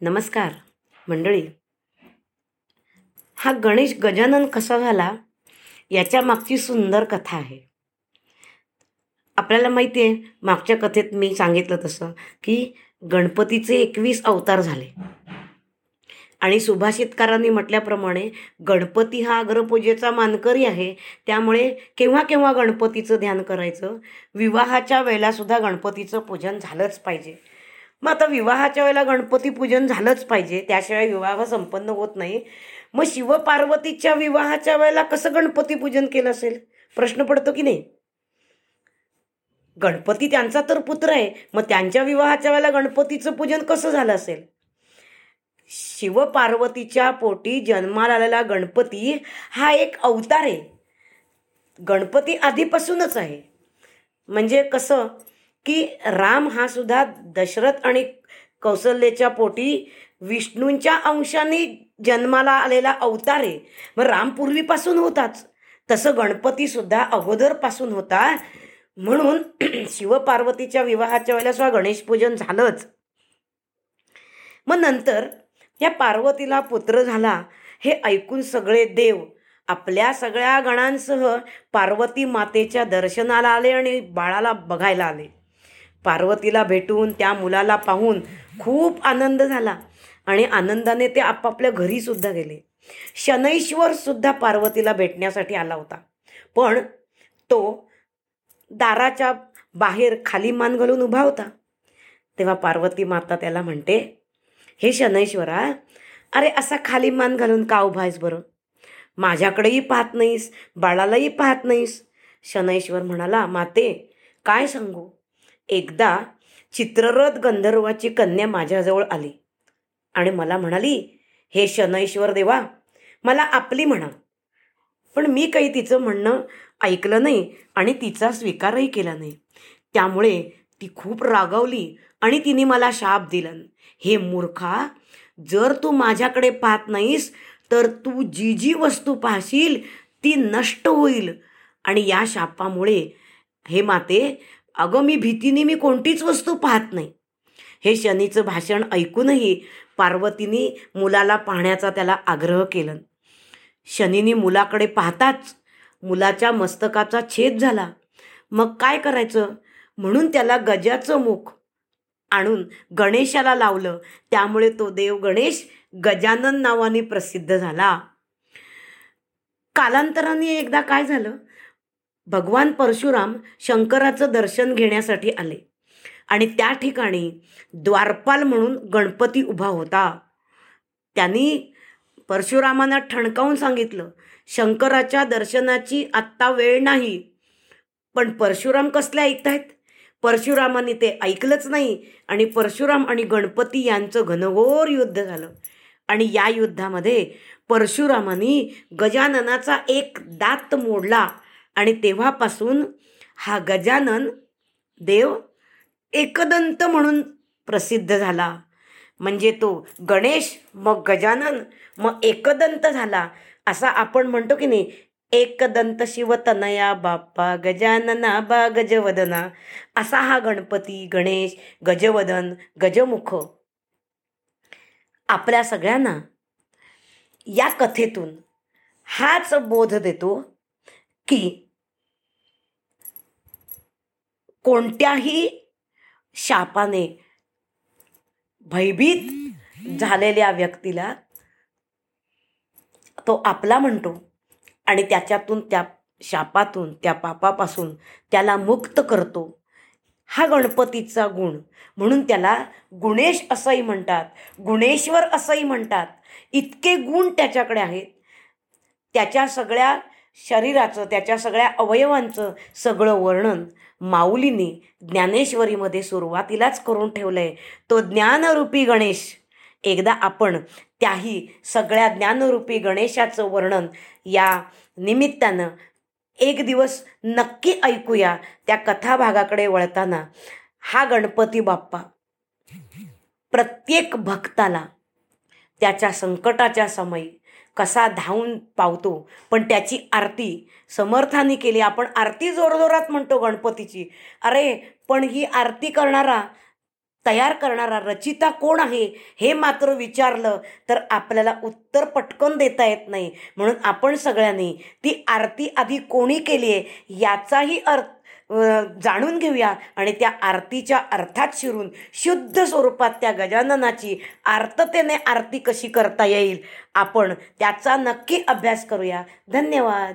नमस्कार मंडळी. हा गणेश गजानन कसा झाला याच्या मागची सुंदर कथा आहे. आपल्याला माहिती आहे मागच्या कथेत मी सांगितलं तसं की गणपतीचे एकवीस अवतार झाले. आणि सुभाषितकारांनी म्हटल्याप्रमाणे गणपती हा अग्रपूजेचा मानकरी आहे त्यामुळे केव्हा केव्हा गणपतीचं ध्यान करायचं विवाहाच्या वेळेलासुद्धा गणपतीचं पूजन झालंच पाहिजे. मग आता विवाहाच्या वेळेला गणपती पूजन झालंच पाहिजे. त्याशिवाय विवाह संपन्न होत नाही. मग शिवपार्वतीच्या विवाहाच्या वेळेला कसं गणपती पूजन केलं असेल? प्रश्न पडतो की नाही? गणपती त्यांचा तर पुत्र आहे. मग त्यांच्या विवाहाच्या वेळेला गणपतीचं पूजन कसं झालं असेल? शिवपार्वतीच्या पोटी जन्माला आलेला गणपती हा एक अवतार आहे. गणपती आधीपासूनच आहे. म्हणजे कसं? की राम हा सुद्धा दशरथ आणि कौशल्याच्या पोटी विष्णूंच्या अंशाने जन्माला आलेला अवतार आहे. मग राम पूर्वीपासून होताच. तसं गणपतीसुद्धा अगोदरपासून होता. म्हणून शिवपार्वतीच्या विवाहाच्या वेळेला सुद्धा गणेश पूजन झालंच. मग नंतर या पार्वतीला पुत्र झाला. हे ऐकून सगळे देव आपल्या सगळ्या गणांसह पार्वती मातेच्या दर्शनाला आले आणि बाळाला बघायला आले. पार्वतीला भेटून त्या मुलाला पाहून खूप आनंद झाला. आणि आनंदाने ते आपापल्या घरीसुद्धा गेले. शनैश्वरसुद्धा पार्वतीला भेटण्यासाठी आला होता. पण तो दाराच्या बाहेर खाली मान घालून उभा होता. तेव्हा पार्वती माता त्याला म्हणते हे शनैश्वरा अरे असा खाली मान घालून का उभा आहेस बरं? माझ्याकडेही पाहत नाहीस बाळालाही पाहत नाहीस. शनैश्वर म्हणाला माते काय सांगू? एकदा चित्ररथ गंधर्वाची कन्या माझ्याजवळ आली आणि मला म्हणाली हे शनैश्वर देवा मला आपली म्हणा. पण मी काही तिचं म्हणणं ऐकलं नाही आणि तिचा स्वीकारही केला नाही. त्यामुळे ती खूप रागावली आणि तिने मला शाप दिला. हे मूर्खा जर तू माझ्याकडे पाहत नाहीस तर तू जी जी वस्तू पाहशील ती नष्ट होईल. आणि या शापामुळे हे माते अगं मी भीतीने मी कोणतीच वस्तू पाहत नाही. हे शनीचं भाषण ऐकूनही पार्वतीने मुलाला पाहण्याचा त्याला आग्रह केला. शनीने मुलाकडे पाहताच मुलाच्या मस्तकाचा छेद झाला. मग काय करायचं? म्हणून त्याला गजाचं मुख आणून गणेशाला लावलं. त्यामुळे तो देव गणेश गजानन नावाने प्रसिद्ध झाला. कालांतराने एकदा काय झालं? भगवान परशुराम शंकराचं दर्शन घेण्यासाठी आले. आणि त्या ठिकाणी द्वारपाल म्हणून गणपती उभा होता. त्यांनी परशुरामांना ठणकावून सांगितलं शंकराच्या दर्शनाची आत्ता वेळ नाही. पण परशुराम कसले ऐकतायत परशुरामाने ते ऐकलंच नाही. आणि परशुराम आणि गणपती यांचं घनघोर युद्ध झालं. आणि या युद्धामध्ये परशुरामाने गजाननाचा एक दात मोडला. आणि तेव्हापासून हा गजानन देव एकदंत म्हणून प्रसिद्ध झाला. म्हणजे तो गणेश मग गजानन मग एकदंत झाला. असा आपण म्हणतो की नाही एकदंत शिवतनया बाप्पा गजानना बा गजवदना. असा हा गणपती गणेश गजवदन गजमुख आपल्या सगळ्यांना या कथेतून हाच बोध देतो की कोणत्याही शापाने भयभीत झालेल्या व्यक्तीला तो आपला म्हणतो आणि त्याच्यातून त्या शापातून त्या पापापासून त्याला मुक्त करतो. हा गणपतीचा गुण. म्हणून त्याला गुणेश असंही म्हणतात. गुणेश्वर असंही म्हणतात. इतके गुण त्याच्याकडे आहेत. त्याच्या सगळ्या शरीराचं त्याच्या सगळ्या अवयवांचं सगळं वर्णन माऊलीने ज्ञानेश्वरीमध्ये सुरुवातीलाच करून ठेवलं आहे तो ज्ञानरूपी गणेश एकदा आपण त्याही सगळ्या ज्ञानरूपी गणेशाचं वर्णन या निमित्तानं एक दिवस नक्की ऐकूया त्या कथाभागाकडे वळताना. हा गणपती बाप्पा प्रत्येक भक्ताला त्याच्या संकटाच्या समयी कसा धावून पावतो पण त्याची आरती समर्थाने केली. आपण आरती जोरजोरात म्हणतो गणपतीची. अरे पण ही आरती करणारा तयार करणारा रचिता कोण आहे हे मात्र विचारलं तर आपल्याला उत्तर पटकन देता येत नाही. म्हणून आपण सगळ्यांनी ती आरती आधी कोणी केली आहे याचाही अर्थ जाणून घेऊया. आणि त्या आरतीच्या अर्थात शिरून शुद्ध स्वरूपात त्या गजाननाची आर्ततेने आरती कशी करता येईल आपण त्याचा नक्की अभ्यास करूया. धन्यवाद.